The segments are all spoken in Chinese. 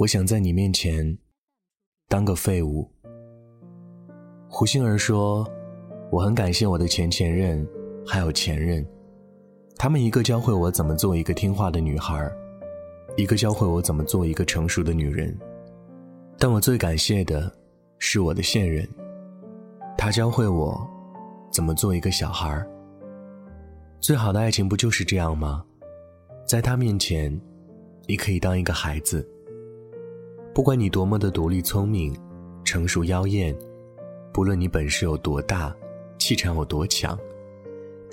我想在你面前当个废物。胡杏儿说：“我很感谢我的前前任，还有前任，他们一个教会我怎么做一个听话的女孩，一个教会我怎么做一个成熟的女人。但我最感谢的是我的现任，他教会我怎么做一个小孩。最好的爱情不就是这样吗？在他面前，你可以当一个孩子。”不管你多么的独立聪明、成熟妖艳，不论你本事有多大、气场有多强，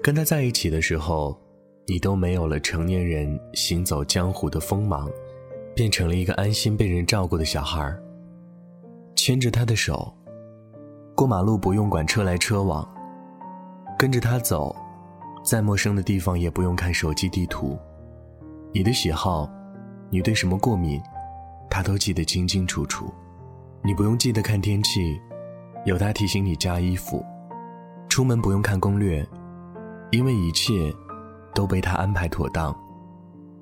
跟他在一起的时候，你都没有了成年人行走江湖的锋芒，变成了一个安心被人照顾的小孩牵着他的手，过马路不用管车来车往，跟着他走，在陌生的地方也不用看手机地图。你的喜好，你对什么过敏？他都记得清清楚楚，你不用记得看天气，有他提醒你加衣服，出门不用看攻略，因为一切都被他安排妥当。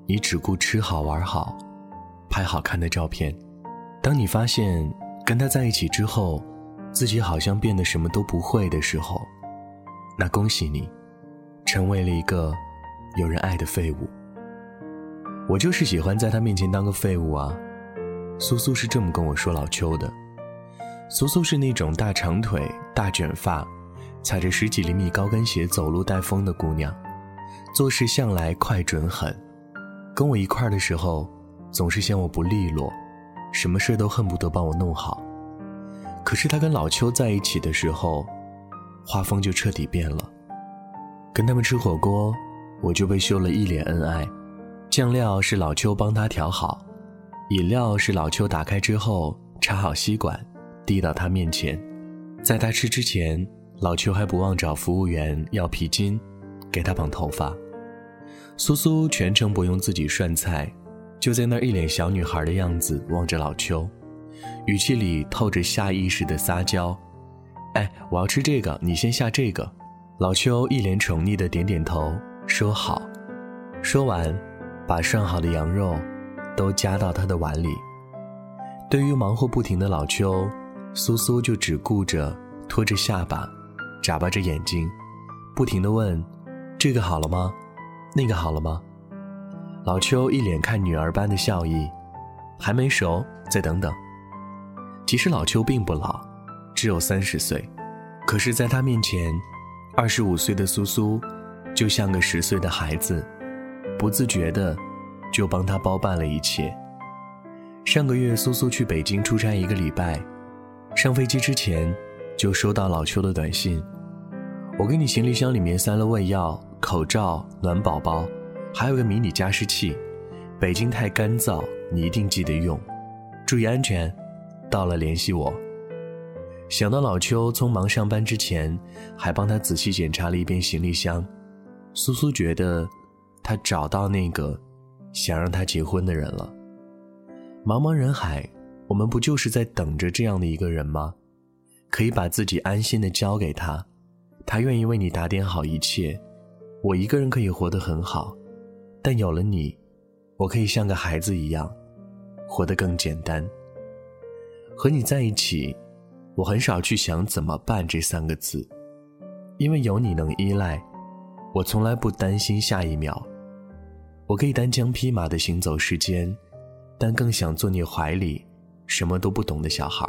你只顾吃好玩好，拍好看的照片。当你发现跟他在一起之后，自己好像变得什么都不会的时候，那恭喜你，成为了一个有人爱的废物。我就是喜欢在他面前当个废物啊。苏苏是这么跟我说老邱的。苏苏是那种大长腿、大卷发，踩着十几厘米高跟鞋走路带风的姑娘，做事向来快准狠。跟我一块儿的时候，总是嫌我不利落，什么事都恨不得帮我弄好。可是她跟老邱在一起的时候，画风就彻底变了。跟他们吃火锅，我就被秀了一脸恩爱，酱料是老邱帮他调好。饮料是老邱打开之后插好吸管，递到他面前，在他吃之前，老邱还不忘找服务员要皮筋，给他绑头发。苏苏全程不用自己涮菜，就在那一脸小女孩的样子望着老邱，语气里透着下意识的撒娇：“哎，我要吃这个，你先下这个。”老邱一脸宠溺的点点头，说好。说完，把涮好的羊肉。都夹到他的碗里。对于忙活不停的老邱，苏苏就只顾着拖着下巴，眨巴着眼睛，不停地问：“这个好了吗？那个好了吗？”老邱一脸看女儿般的笑意：“还没熟，再等等。”其实老邱并不老，只有三十岁，可是在他面前，二十五岁的苏苏就像个十岁的孩子，不自觉的。就帮他包办了一切。上个月，苏苏去北京出差一个礼拜，上飞机之前就收到老邱的短信：“我给你行李箱里面塞了胃药、口罩、暖宝宝，还有个迷你加湿器。北京太干燥，你一定记得用，注意安全。到了联系我。”想到老邱匆忙上班之前还帮他仔细检查了一遍行李箱，苏苏觉得他找到那个。想让他结婚的人了。茫茫人海，我们不就是在等着这样的一个人吗？可以把自己安心的交给他，他愿意为你打点好一切。我一个人可以活得很好，但有了你，我可以像个孩子一样，活得更简单。和你在一起，我很少去想怎么办这三个字，因为有你能依赖，我从来不担心下一秒。我可以单枪匹马的行走世间，但更想做你怀里什么都不懂的小孩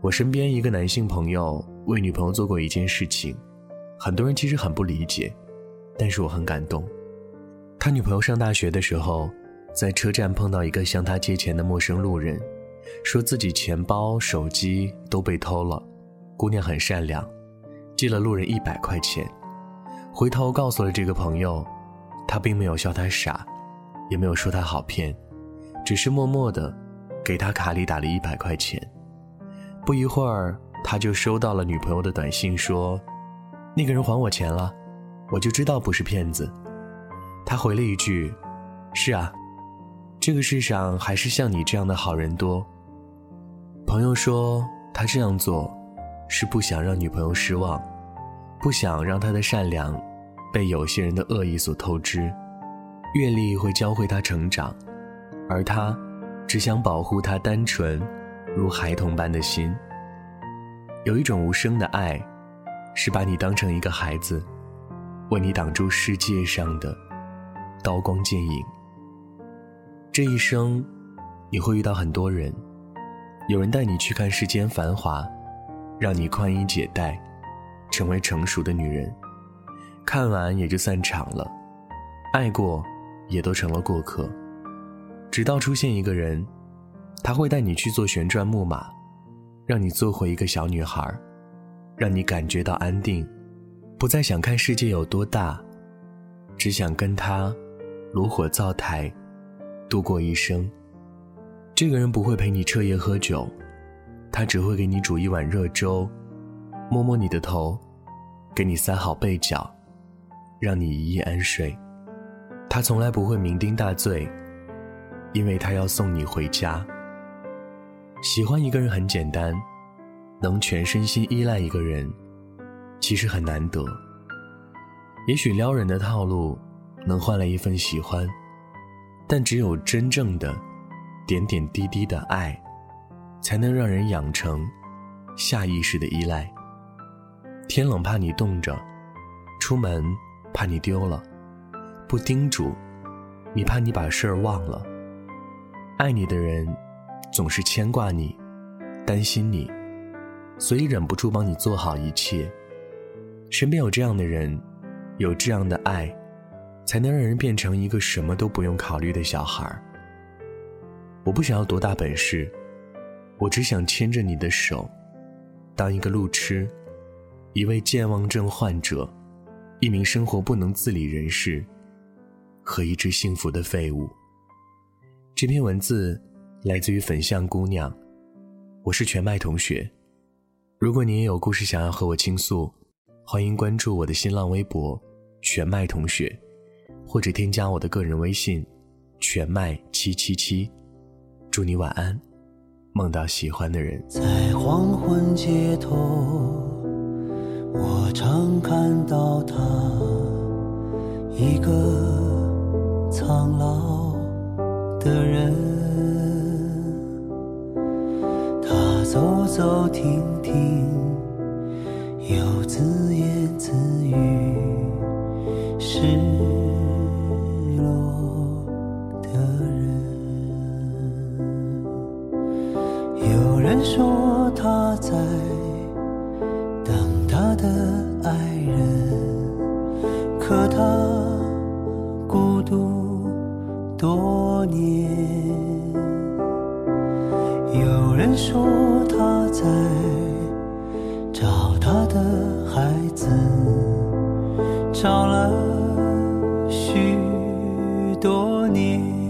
我身边一个男性朋友为女朋友做过一件事情，很多人其实很不理解，但是我很感动。他女朋友上大学的时候，在车站碰到一个向他借钱的陌生路人，说自己钱包、手机都被偷了。姑娘很善良，借了路人一百块钱，回头告诉了这个朋友。他并没有笑他傻，也没有说他好骗，只是默默的给他卡里打了一百块钱。不一会儿，他就收到了女朋友的短信，说：“那个人还我钱了，我就知道不是骗子。”他回了一句：“是啊，这个世上还是像你这样的好人多。”朋友说他这样做，是不想让女朋友失望，不想让他的善良。被有些人的恶意所透支，阅历会教会他成长，而他，只想保护他单纯如孩童般的心。有一种无声的爱，是把你当成一个孩子，为你挡住世界上的刀光剑影。这一生，你会遇到很多人，有人带你去看世间繁华，让你宽衣解带，成为成熟的女人。看完也就散场了，爱过，也都成了过客。直到出现一个人，他会带你去做旋转木马。让你做回一个小女孩，让你感觉到安定，不再想看世界有多大，只想跟他炉火灶台度过一生。这个人不会陪你彻夜喝酒，他只会给你煮一碗热粥，摸摸你的头，给你塞好被角，让你一夜安睡。他从来不会酩酊大醉，因为他要送你回家。喜欢一个人很简单，能全身心依赖一个人，其实很难得。也许撩人的套路能换来一份喜欢，但只有真正的点点滴滴的爱，才能让人养成下意识的依赖。天冷怕你冻着，出门怕你丢了，不叮嘱你怕你把事儿忘了。爱你的人。总是牵挂你，担心你，所以忍不住帮你做好一切。身边有这样的人，有这样的爱，才能让人变成一个什么都不用考虑的小孩儿。我不想要多大本事，我只想牵着你的手，当一个路痴，一位健忘症患者，一名生活不能自理人士，和一只幸福的废物。这篇文字。来自于粉象姑娘，我是全麦同学。如果你也有故事想要和我倾诉，欢迎关注我的新浪微博“全麦同学”，或者添加我的个人微信“全麦七七七”。祝你晚安，梦到喜欢的人。在黄昏街头，我常看到他，一个苍老的人。他走走停停，又自言的爱人，可他孤独多年。有人说他在找他的孩子，找了许多年。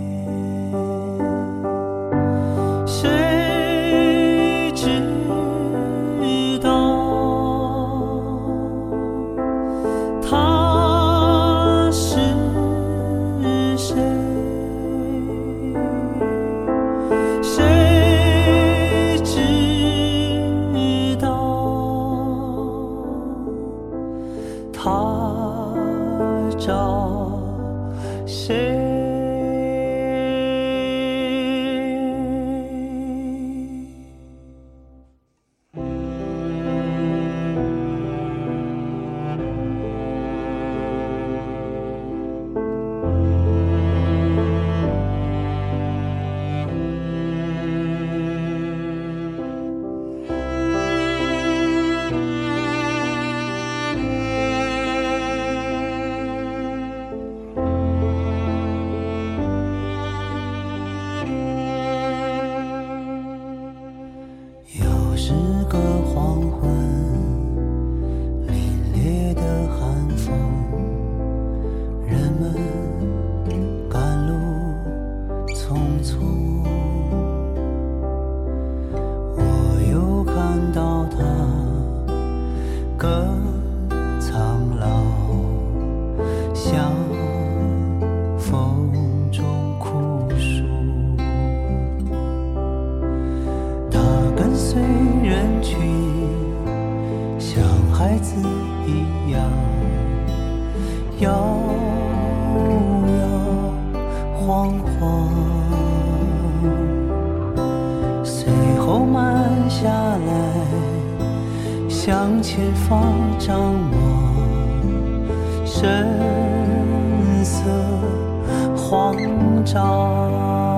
风中枯树，它跟随人群，像孩子一样摇摇晃晃，随后慢下来，向前方张望，神色。慌张。